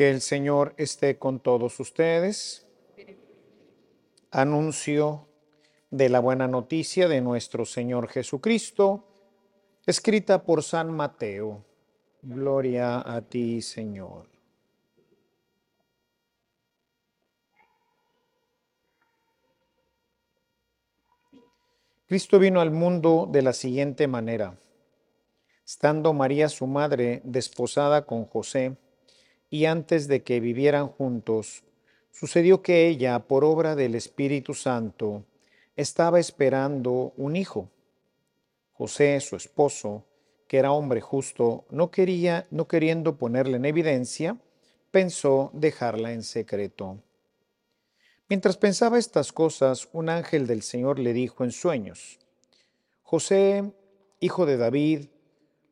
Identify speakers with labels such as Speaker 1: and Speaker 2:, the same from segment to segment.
Speaker 1: Que el Señor esté con todos ustedes. Anuncio de la buena noticia de nuestro Señor Jesucristo, escrita por San Mateo. Gloria a ti, Señor. Cristo vino al mundo de la siguiente manera. Estando María su madre desposada con José, y antes de que vivieran juntos, sucedió que ella, por obra del Espíritu Santo, estaba esperando un hijo. José, su esposo, que era hombre justo, no quería, no queriendo ponerle en evidencia, pensó dejarla en secreto. Mientras pensaba estas cosas, un ángel del Señor le dijo en sueños, José, hijo de David,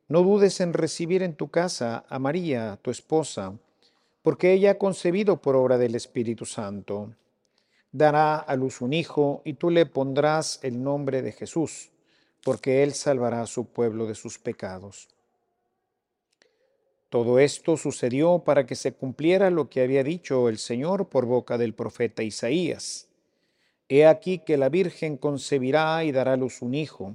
Speaker 1: no dudes en recibir en tu casa a María, tu esposa, porque ella ha concebido por obra del Espíritu Santo. Dará a luz un hijo y tú le pondrás el nombre de Jesús, porque él salvará a su pueblo de sus pecados. Todo esto sucedió para que se cumpliera lo que había dicho el Señor por boca del profeta Isaías. He aquí que la Virgen concebirá y dará a luz un hijo,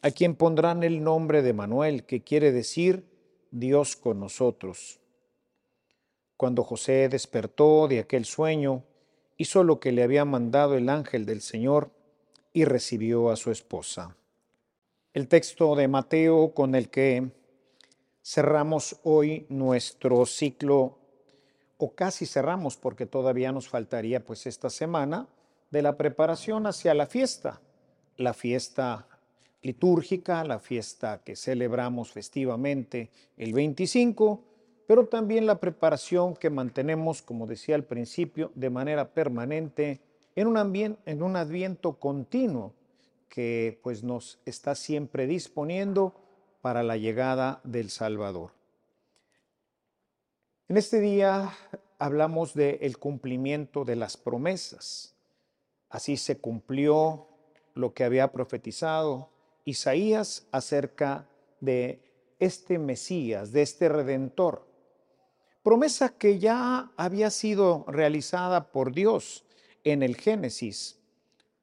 Speaker 1: a quien pondrán el nombre de Manuel, que quiere decir Dios con nosotros. Cuando José despertó de aquel sueño, hizo lo que le había mandado el ángel del Señor y recibió a su esposa. El texto de Mateo con el que cerramos hoy nuestro ciclo, o casi cerramos porque todavía nos faltaría pues esta semana, de la preparación hacia la fiesta, la fiesta litúrgica, la fiesta que celebramos festivamente el 25, pero también la preparación que mantenemos, como decía al principio, de manera permanente en un, ambiente, en un adviento continuo que pues nos está siempre disponiendo para la llegada del Salvador. En este día hablamos del el cumplimiento de las promesas. Así se cumplió lo que había profetizado Isaías acerca de este Mesías, de este Redentor promesa que ya había sido realizada por Dios en el Génesis.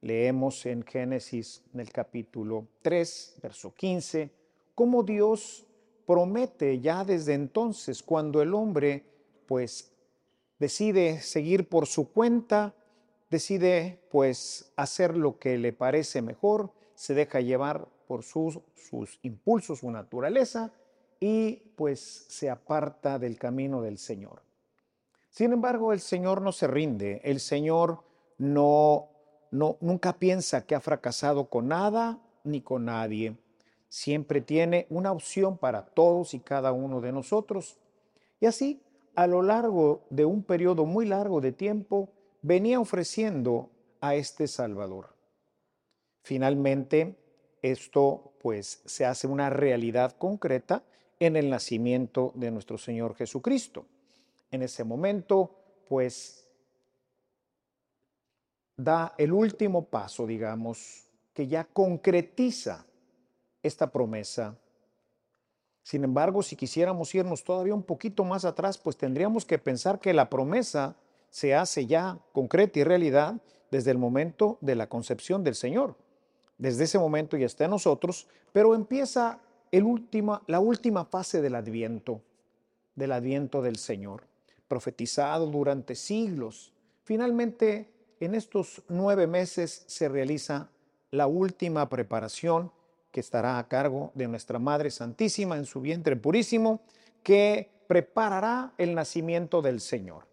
Speaker 1: Leemos en Génesis en el capítulo 3, verso 15, cómo Dios promete ya desde entonces, cuando el hombre pues decide seguir por su cuenta, decide pues hacer lo que le parece mejor, se deja llevar por sus, sus impulsos, su naturaleza, y pues se aparta del camino del Señor. Sin embargo, el Señor no se rinde, el Señor no, no nunca piensa que ha fracasado con nada ni con nadie. Siempre tiene una opción para todos y cada uno de nosotros. Y así, a lo largo de un periodo muy largo de tiempo, venía ofreciendo a este Salvador. Finalmente, esto pues se hace una realidad concreta en el nacimiento de nuestro Señor Jesucristo. En ese momento, pues, da el último paso, digamos, que ya concretiza esta promesa. Sin embargo, si quisiéramos irnos todavía un poquito más atrás, pues tendríamos que pensar que la promesa se hace ya concreta y realidad desde el momento de la concepción del Señor. Desde ese momento ya está en nosotros, pero empieza la última fase del adviento, del adviento del Señor, profetizado durante siglos. Finalmente, en estos nueve meses se realiza la última preparación que estará a cargo de nuestra Madre Santísima en su vientre purísimo, que preparará el nacimiento del Señor.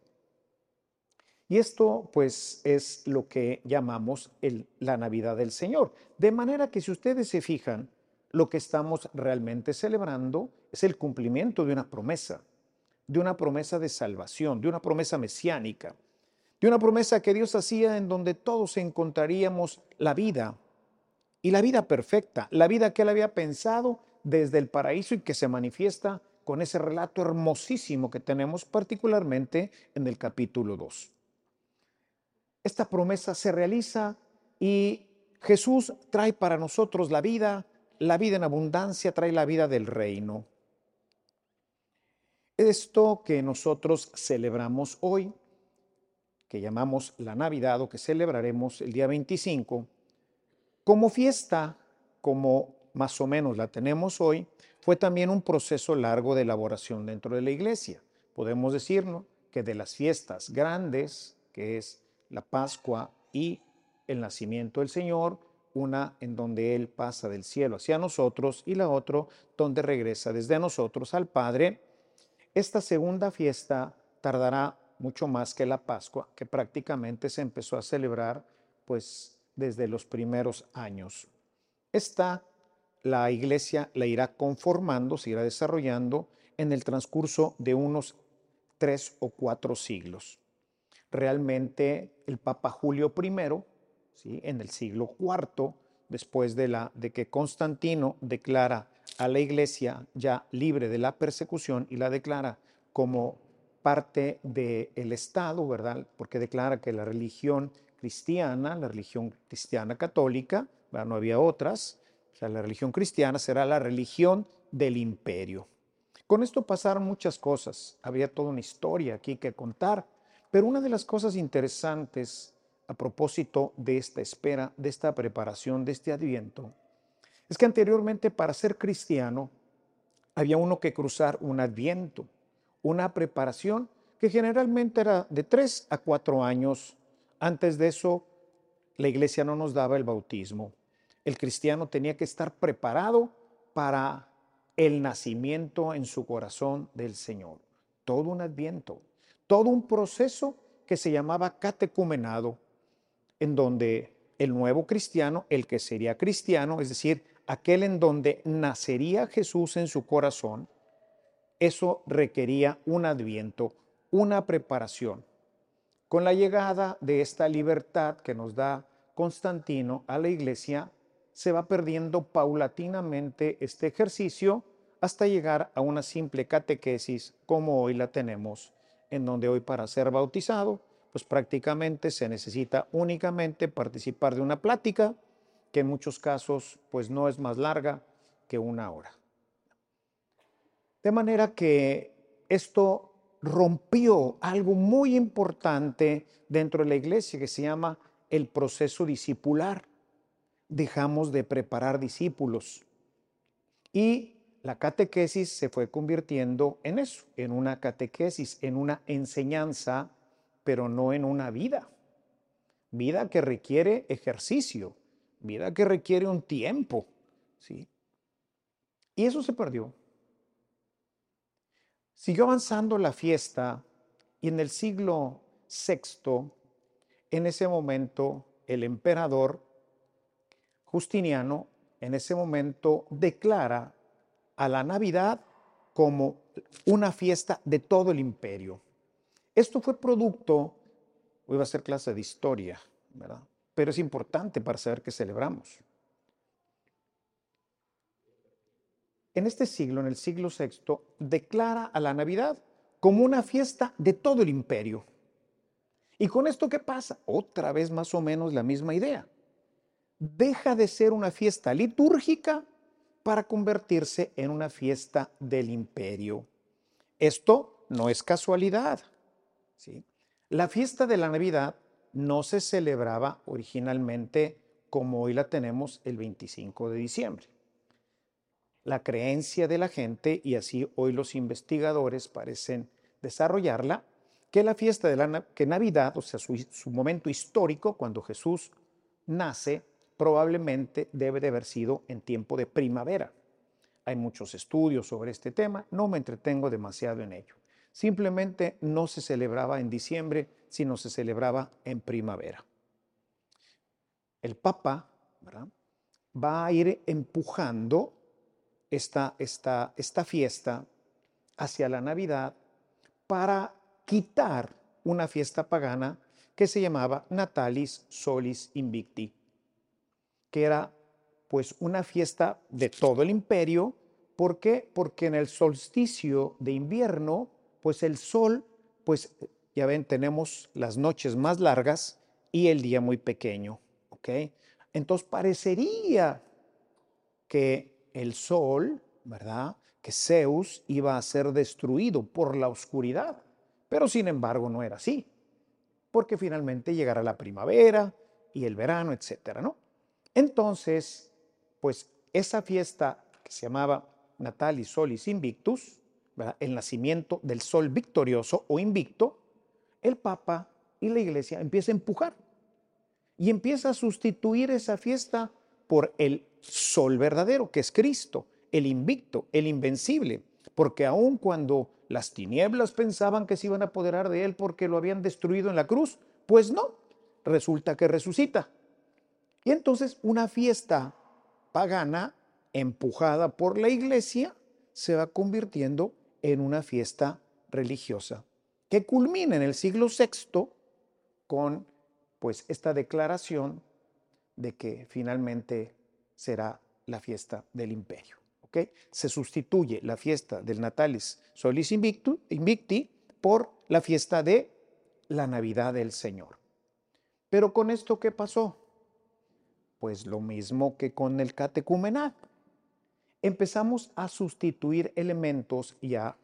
Speaker 1: Y esto pues es lo que llamamos la Navidad del Señor. De manera que si ustedes se fijan, lo que estamos realmente celebrando es el cumplimiento de una promesa, de una promesa de salvación, de una promesa mesiánica, de una promesa que Dios hacía en donde todos encontraríamos la vida y la vida perfecta, la vida que él había pensado desde el paraíso y que se manifiesta con ese relato hermosísimo que tenemos particularmente en el capítulo 2. Esta promesa se realiza y Jesús trae para nosotros la vida, la vida en abundancia trae la vida del reino. Esto que nosotros celebramos hoy, que llamamos la Navidad o que celebraremos el día 25, como fiesta, como más o menos la tenemos hoy, fue también un proceso largo de elaboración dentro de la iglesia. Podemos decirnos que de las fiestas grandes, que es la Pascua y el nacimiento del Señor, una en donde Él pasa del cielo hacia nosotros y la otra donde regresa desde nosotros al Padre. Esta segunda fiesta tardará mucho más que la Pascua, que prácticamente se empezó a celebrar pues desde los primeros años. Esta la iglesia la irá conformando, se irá desarrollando en el transcurso de unos tres o cuatro siglos. Realmente el Papa Julio I, en el siglo IV, después de, la, de que Constantino declara a la iglesia ya libre de la persecución y la declara como parte del Estado, ¿verdad? Porque declara que la religión cristiana, la religión cristiana católica, no había otras, o sea, la religión cristiana será la religión del imperio. Con esto pasaron muchas cosas, había toda una historia aquí que contar, pero una de las cosas interesantes a propósito de esta espera, de esta preparación, de este adviento, es que anteriormente para ser cristiano había uno que cruzar un adviento, una preparación que generalmente era de tres a cuatro años. Antes de eso, la iglesia no nos daba el bautismo el cristiano tenía que estar preparado para el nacimiento en su corazón del Señor. Todo un adviento, todo un proceso que se llamaba catecumenado, en donde el nuevo cristiano, el que sería cristiano, es decir, aquel en donde nacería Jesús en su corazón, eso requería un adviento, una preparación. Con la llegada de esta libertad que nos da Constantino a la iglesia, se va perdiendo paulatinamente este ejercicio hasta llegar a una simple catequesis como hoy la tenemos, en donde hoy para ser bautizado, pues prácticamente se necesita únicamente participar de una plática que en muchos casos pues no es más larga que una hora. De manera que esto rompió algo muy importante dentro de la iglesia que se llama el proceso discipular dejamos de preparar discípulos. Y la catequesis se fue convirtiendo en eso, en una catequesis, en una enseñanza, pero no en una vida. Vida que requiere ejercicio, vida que requiere un tiempo, ¿sí? Y eso se perdió. Siguió avanzando la fiesta y en el siglo VI, en ese momento, el emperador Justiniano en ese momento declara a la Navidad como una fiesta de todo el imperio. Esto fue producto, hoy va a ser clase de historia, ¿verdad? Pero es importante para saber qué celebramos. En este siglo, en el siglo VI, declara a la Navidad como una fiesta de todo el imperio. ¿Y con esto qué pasa? Otra vez más o menos la misma idea deja de ser una fiesta litúrgica para convertirse en una fiesta del imperio. Esto no es casualidad. La fiesta de la Navidad no se celebraba originalmente como hoy la tenemos el 25 de diciembre. La creencia de la gente, y así hoy los investigadores parecen desarrollarla, que la fiesta de la que Navidad, o sea, su, su momento histórico, cuando Jesús nace, probablemente debe de haber sido en tiempo de primavera. Hay muchos estudios sobre este tema, no me entretengo demasiado en ello. Simplemente no se celebraba en diciembre, sino se celebraba en primavera. El Papa va a ir empujando esta, esta, esta fiesta hacia la Navidad para quitar una fiesta pagana que se llamaba Natalis Solis Invicti que era pues una fiesta de todo el imperio. ¿Por qué? Porque en el solsticio de invierno, pues el sol, pues ya ven, tenemos las noches más largas y el día muy pequeño, ¿ok? Entonces parecería que el sol, ¿verdad? que Zeus iba a ser destruido por la oscuridad, pero sin embargo no era así, porque finalmente llegará la primavera y el verano, etcétera, ¿no? Entonces, pues esa fiesta que se llamaba Natalis Solis Invictus, el nacimiento del sol victorioso o invicto, el Papa y la Iglesia empieza a empujar y empieza a sustituir esa fiesta por el sol verdadero, que es Cristo, el invicto, el invencible, porque aun cuando las tinieblas pensaban que se iban a apoderar de él porque lo habían destruido en la cruz, pues no, resulta que resucita. Y entonces una fiesta pagana empujada por la iglesia se va convirtiendo en una fiesta religiosa que culmina en el siglo VI con pues esta declaración de que finalmente será la fiesta del imperio. ¿okay? Se sustituye la fiesta del Natalis Solis Invicti por la fiesta de la Navidad del Señor. Pero con esto, ¿qué pasó? Pues lo mismo que con el catecumenat. Empezamos a sustituir elementos y a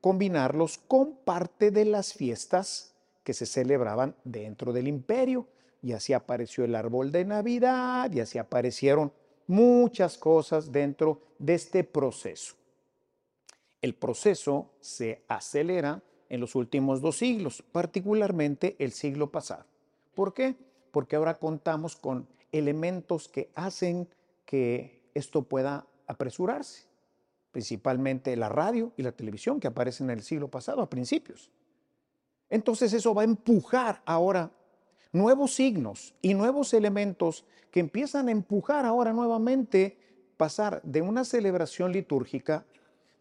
Speaker 1: combinarlos con parte de las fiestas que se celebraban dentro del imperio. Y así apareció el árbol de Navidad, y así aparecieron muchas cosas dentro de este proceso. El proceso se acelera en los últimos dos siglos, particularmente el siglo pasado. ¿Por qué? Porque ahora contamos con elementos que hacen que esto pueda apresurarse, principalmente la radio y la televisión que aparecen en el siglo pasado, a principios. Entonces eso va a empujar ahora nuevos signos y nuevos elementos que empiezan a empujar ahora nuevamente pasar de una celebración litúrgica,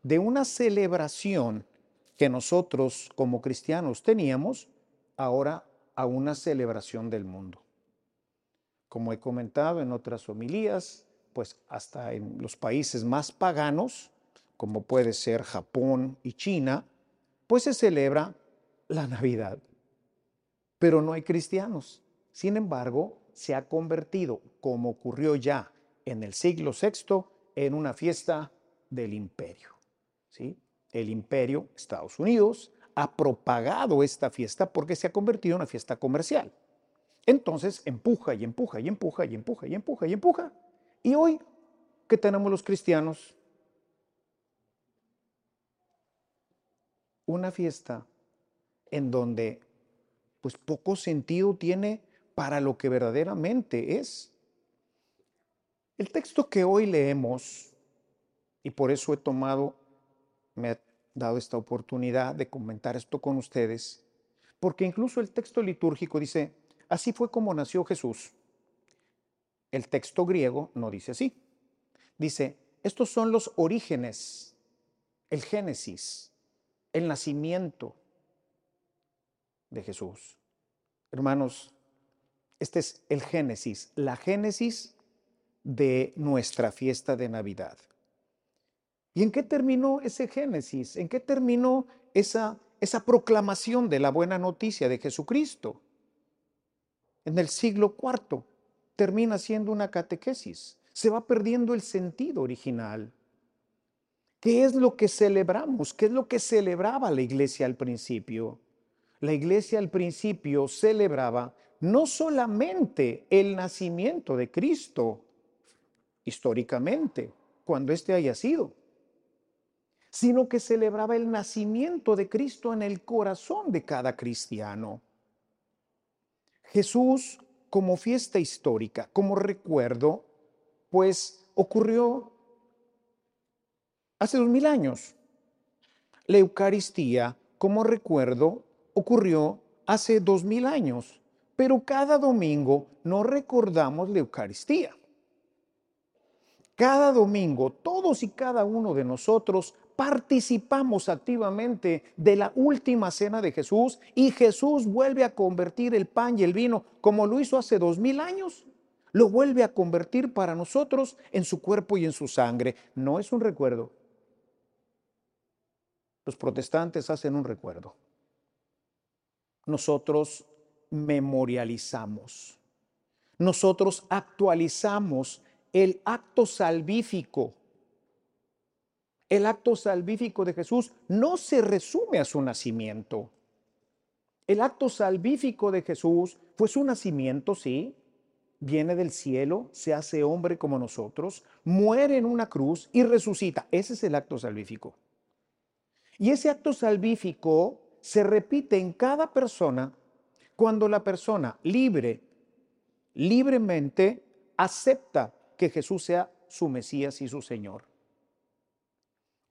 Speaker 1: de una celebración que nosotros como cristianos teníamos, ahora a una celebración del mundo. Como he comentado en otras homilías, pues hasta en los países más paganos, como puede ser Japón y China, pues se celebra la Navidad. Pero no hay cristianos. Sin embargo, se ha convertido, como ocurrió ya en el siglo VI, en una fiesta del imperio. ¿sí? El imperio, Estados Unidos, ha propagado esta fiesta porque se ha convertido en una fiesta comercial. Entonces empuja y empuja y empuja y empuja y empuja y empuja. Y hoy, ¿qué tenemos los cristianos? Una fiesta en donde pues poco sentido tiene para lo que verdaderamente es. El texto que hoy leemos, y por eso he tomado, me dado esta oportunidad de comentar esto con ustedes, porque incluso el texto litúrgico dice, así fue como nació Jesús. El texto griego no dice así. Dice, estos son los orígenes, el génesis, el nacimiento de Jesús. Hermanos, este es el génesis, la génesis de nuestra fiesta de Navidad. ¿Y en qué terminó ese Génesis? ¿En qué terminó esa, proclamación de la buena noticia de Jesucristo? En el siglo IV termina siendo una catequesis. Se va perdiendo el sentido original. ¿Qué es lo que celebramos? ¿Qué es lo que celebraba la iglesia al principio? La iglesia al principio celebraba no solamente el nacimiento de Cristo históricamente, cuando éste haya sido, sino que celebraba el nacimiento de Cristo en el corazón de cada cristiano. Jesús como fiesta histórica, como recuerdo, pues ocurrió hace dos mil años. La Eucaristía como recuerdo ocurrió hace dos mil años, pero cada domingo no recordamos la Eucaristía. Cada domingo, todos y cada uno de nosotros participamos activamente de la última cena de Jesús y Jesús vuelve a convertir el pan y el vino como lo hizo hace dos mil años. Lo vuelve a convertir para nosotros en su cuerpo y en su sangre. No es un recuerdo. Los protestantes hacen un recuerdo. Nosotros memorializamos. Nosotros actualizamos el acto salvífico El acto salvífico de Jesús no se resume a su nacimiento. El acto salvífico de Jesús fue su nacimiento, sí, viene del cielo, se hace hombre como nosotros, muere en una cruz y resucita. Ese es el acto salvífico. Y ese acto salvífico se repite en cada persona cuando la persona libre, libremente acepta que Jesús sea su Mesías y su Señor.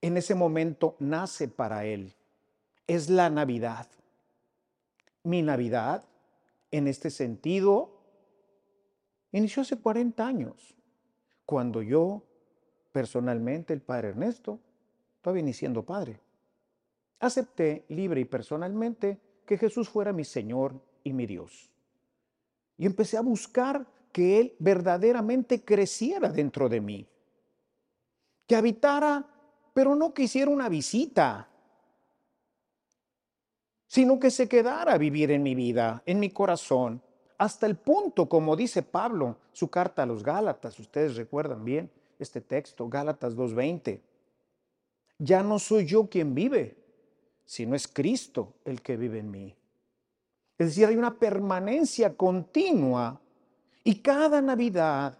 Speaker 1: En ese momento nace para él. Es la Navidad. Mi Navidad, en este sentido, inició hace 40 años, cuando yo, personalmente, el Padre Ernesto, todavía ni siendo padre, acepté libre y personalmente que Jesús fuera mi Señor y mi Dios. Y empecé a buscar que Él verdaderamente creciera dentro de mí, que habitara, pero no que hiciera una visita, sino que se quedara a vivir en mi vida, en mi corazón, hasta el punto, como dice Pablo, su carta a los Gálatas, ustedes recuerdan bien este texto, Gálatas 2.20, ya no soy yo quien vive, sino es Cristo el que vive en mí. Es decir, hay una permanencia continua y cada Navidad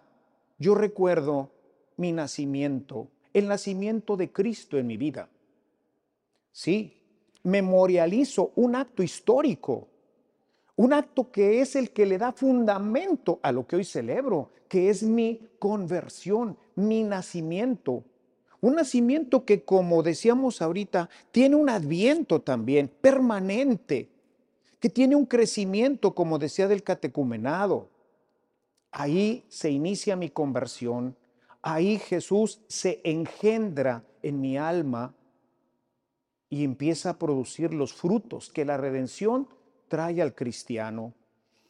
Speaker 1: yo recuerdo mi nacimiento, el nacimiento de Cristo en mi vida. Sí, memorializo un acto histórico, un acto que es el que le da fundamento a lo que hoy celebro, que es mi conversión, mi nacimiento. Un nacimiento que, como decíamos ahorita, tiene un adviento también permanente, que tiene un crecimiento, como decía del catecumenado. Ahí se inicia mi conversión, ahí Jesús se engendra en mi alma y empieza a producir los frutos que la redención trae al cristiano.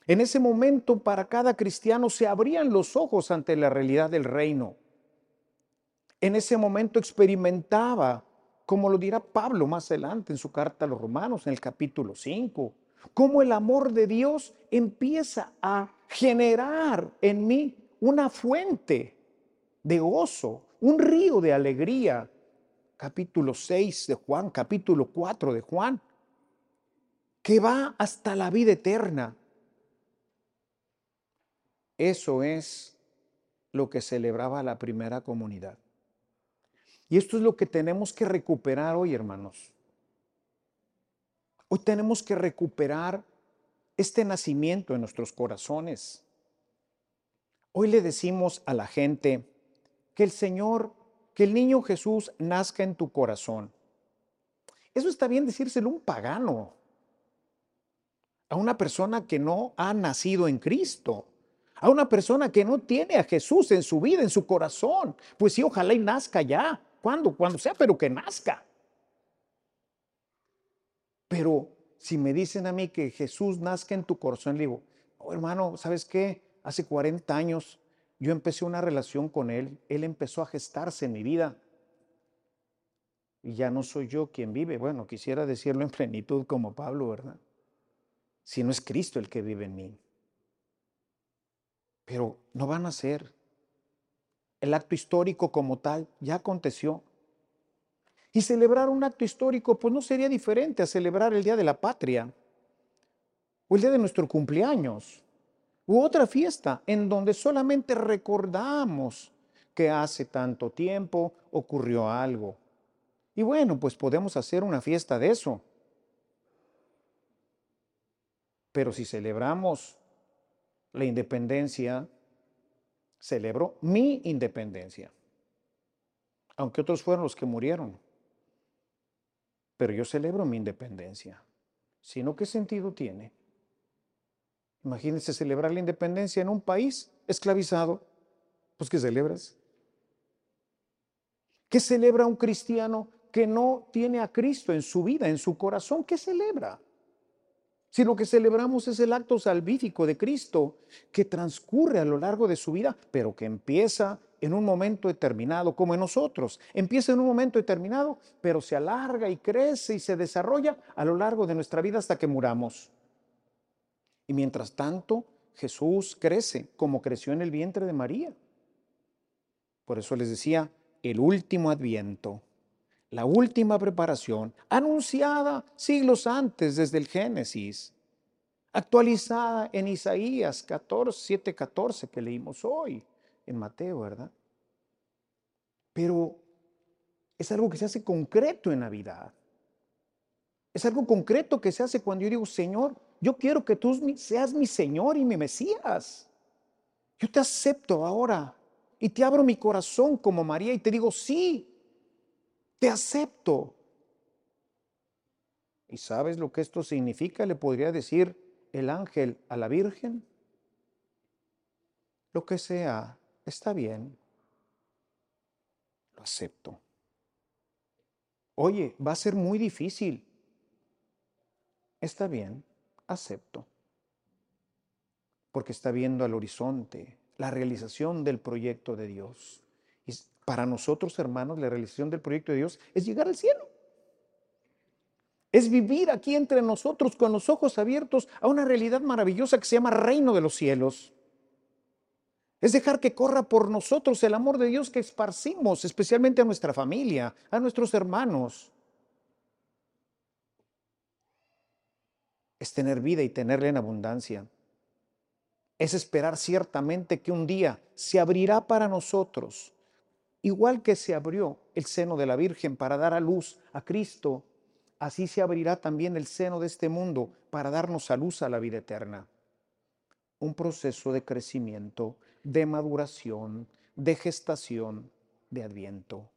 Speaker 1: En ese momento para cada cristiano se abrían los ojos ante la realidad del reino. En ese momento experimentaba, como lo dirá Pablo más adelante en su carta a los romanos, en el capítulo 5, cómo el amor de Dios empieza a generar en mí una fuente de gozo, un río de alegría, capítulo 6 de Juan, capítulo 4 de Juan, que va hasta la vida eterna. Eso es lo que celebraba la primera comunidad. Y esto es lo que tenemos que recuperar hoy, hermanos. Hoy tenemos que recuperar este nacimiento en nuestros corazones. Hoy le decimos a la gente que el Señor que el niño Jesús nazca en tu corazón. Eso está bien decírselo a un pagano, a una persona que no ha nacido en Cristo, a una persona que no tiene a Jesús en su vida, en su corazón. Pues sí, ojalá y nazca ya, cuando, cuando sea, pero que nazca. Pero si me dicen a mí que Jesús nazca en tu corazón, le digo, oh, hermano, ¿sabes qué? Hace 40 años yo empecé una relación con Él, Él empezó a gestarse en mi vida. Y ya no soy yo quien vive. Bueno, quisiera decirlo en plenitud como Pablo, ¿verdad? Si no es Cristo el que vive en mí. Pero no van a ser. El acto histórico como tal ya aconteció. Y celebrar un acto histórico, pues no sería diferente a celebrar el Día de la Patria o el día de nuestro cumpleaños u otra fiesta en donde solamente recordamos que hace tanto tiempo ocurrió algo. Y bueno, pues podemos hacer una fiesta de eso. Pero si celebramos la independencia, celebro mi independencia. Aunque otros fueron los que murieron. Pero yo celebro mi independencia. Si no, ¿qué sentido tiene? Imagínense celebrar la independencia en un país esclavizado. Pues ¿qué celebras? ¿Qué celebra un cristiano que no tiene a Cristo en su vida, en su corazón? ¿Qué celebra? Si lo que celebramos es el acto salvífico de Cristo que transcurre a lo largo de su vida, pero que empieza en un momento determinado, como en nosotros. Empieza en un momento determinado, pero se alarga y crece y se desarrolla a lo largo de nuestra vida hasta que muramos. Y mientras tanto, Jesús crece como creció en el vientre de María. Por eso les decía, el último adviento. la última preparación, anunciada siglos antes desde el Génesis, actualizada en Isaías 14, 7, 14 que leímos hoy en Mateo, ¿verdad? Pero es algo que se hace concreto en Navidad. Es algo concreto que se hace cuando yo digo, Señor, yo quiero que tú seas mi Señor y mi Mesías. Yo te acepto ahora y te abro mi corazón como María y te digo, sí, te acepto. ¿Y sabes lo que esto significa? Le podría decir el ángel a la Virgen. Lo que sea, está bien. Lo acepto. Oye, va a ser muy difícil. Está bien, acepto. Porque está viendo al horizonte la realización del proyecto de Dios. Y para nosotros, hermanos, la realización del proyecto de Dios es llegar al cielo. Es vivir aquí entre nosotros con los ojos abiertos a una realidad maravillosa que se llama reino de los cielos. Es dejar que corra por nosotros el amor de Dios que esparcimos, especialmente a nuestra familia, a nuestros hermanos. Es tener vida y tenerla en abundancia. Es esperar ciertamente que un día se abrirá para nosotros, igual que se abrió el seno de la Virgen para dar a luz a Cristo así se abrirá también el seno de este mundo para darnos a luz a la vida eterna. Un proceso de crecimiento, de maduración, de gestación, de adviento.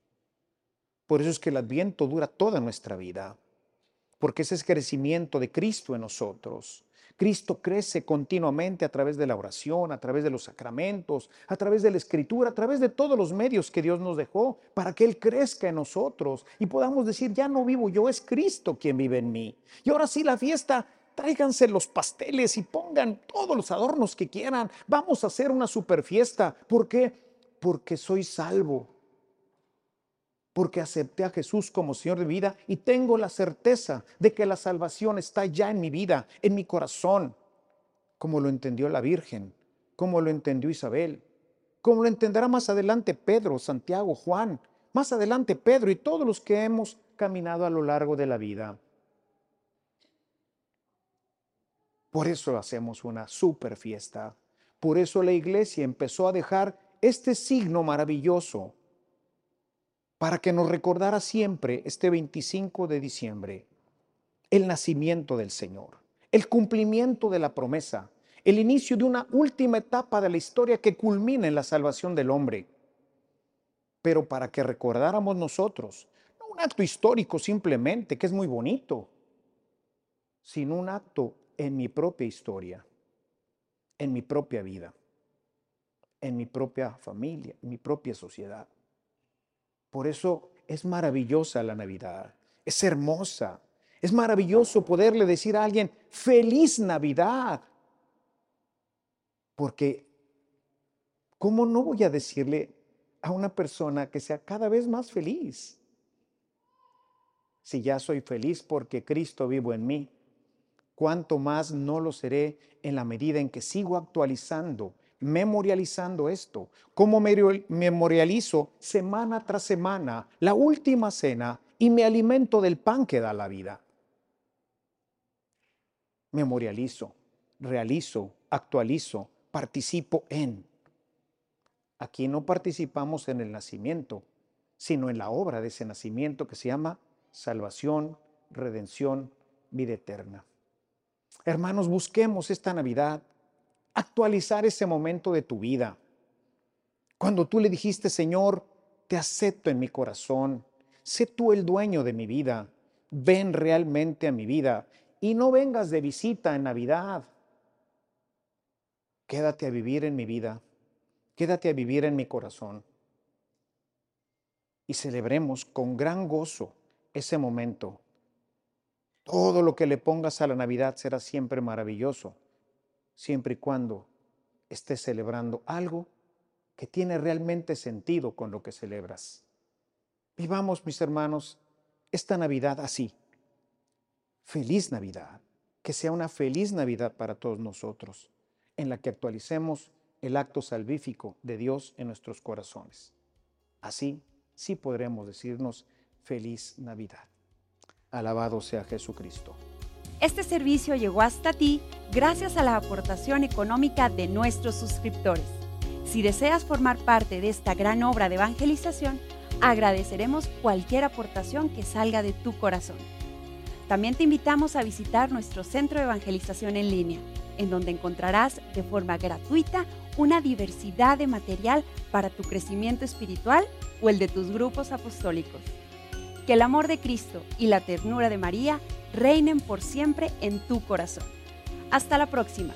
Speaker 1: Por eso es que el adviento dura toda nuestra vida, porque ese es crecimiento de Cristo en nosotros. Cristo crece continuamente a través de la oración, a través de los sacramentos, a través de la escritura, a través de todos los medios que Dios nos dejó para que Él crezca en nosotros y podamos decir, ya no vivo yo, es Cristo quien vive en mí. Y ahora sí la fiesta, tráiganse los pasteles y pongan todos los adornos que quieran. Vamos a hacer una super fiesta. ¿Por qué? Porque soy salvo, porque acepté a Jesús como Señor de vida y tengo la certeza de que la salvación está ya en mi vida, en mi corazón, como lo entendió la Virgen, como lo entendió Isabel, como lo entenderá más adelante Pedro, Santiago, Juan, más adelante Pedro y todos los que hemos caminado a lo largo de la vida. Por eso hacemos una super fiesta. Por eso la iglesia empezó a dejar este signo maravilloso para que nos recordara siempre este 25 de diciembre el nacimiento del Señor, el cumplimiento de la promesa, el inicio de una última etapa de la historia que culmina en la salvación del hombre. Pero para que recordáramos nosotros, no un acto histórico simplemente, que es muy bonito, sino un acto en mi propia historia, en mi propia vida, en mi propia familia, en mi propia sociedad. Por eso es maravillosa la Navidad, es hermosa. Es maravilloso poderle decir a alguien, feliz Navidad. Porque, ¿cómo no voy a decirle a una persona que sea cada vez más feliz? Si ya soy feliz porque Cristo vivo en mí, cuánto más no lo seré en la medida en que sigo actualizando memorializando esto. ¿Cómo memorializo semana tras semana la última cena y me alimento del pan que da la vida? Memorializo, realizo, actualizo, participo en. Aquí no participamos en el nacimiento, sino en la obra de ese nacimiento que se llama salvación, redención, vida eterna. Hermanos, busquemos esta Navidad actualizar ese momento de tu vida. Cuando tú le dijiste, Señor, te acepto en mi corazón, sé tú el dueño de mi vida, ven realmente a mi vida y no vengas de visita en Navidad. Quédate a vivir en mi vida, quédate a vivir en mi corazón. Y celebremos con gran gozo ese momento. Todo lo que le pongas a la Navidad será siempre maravilloso siempre y cuando estés celebrando algo que tiene realmente sentido con lo que celebras. Vivamos, mis hermanos, esta Navidad así. Feliz Navidad. Que sea una feliz Navidad para todos nosotros, en la que actualicemos el acto salvífico de Dios en nuestros corazones. Así sí podremos decirnos feliz Navidad. Alabado sea Jesucristo.
Speaker 2: Este servicio llegó hasta ti gracias a la aportación económica de nuestros suscriptores. Si deseas formar parte de esta gran obra de evangelización, agradeceremos cualquier aportación que salga de tu corazón. También te invitamos a visitar nuestro centro de evangelización en línea, en donde encontrarás de forma gratuita una diversidad de material para tu crecimiento espiritual o el de tus grupos apostólicos. Que el amor de Cristo y la ternura de María reinen por siempre en tu corazón. Hasta la próxima.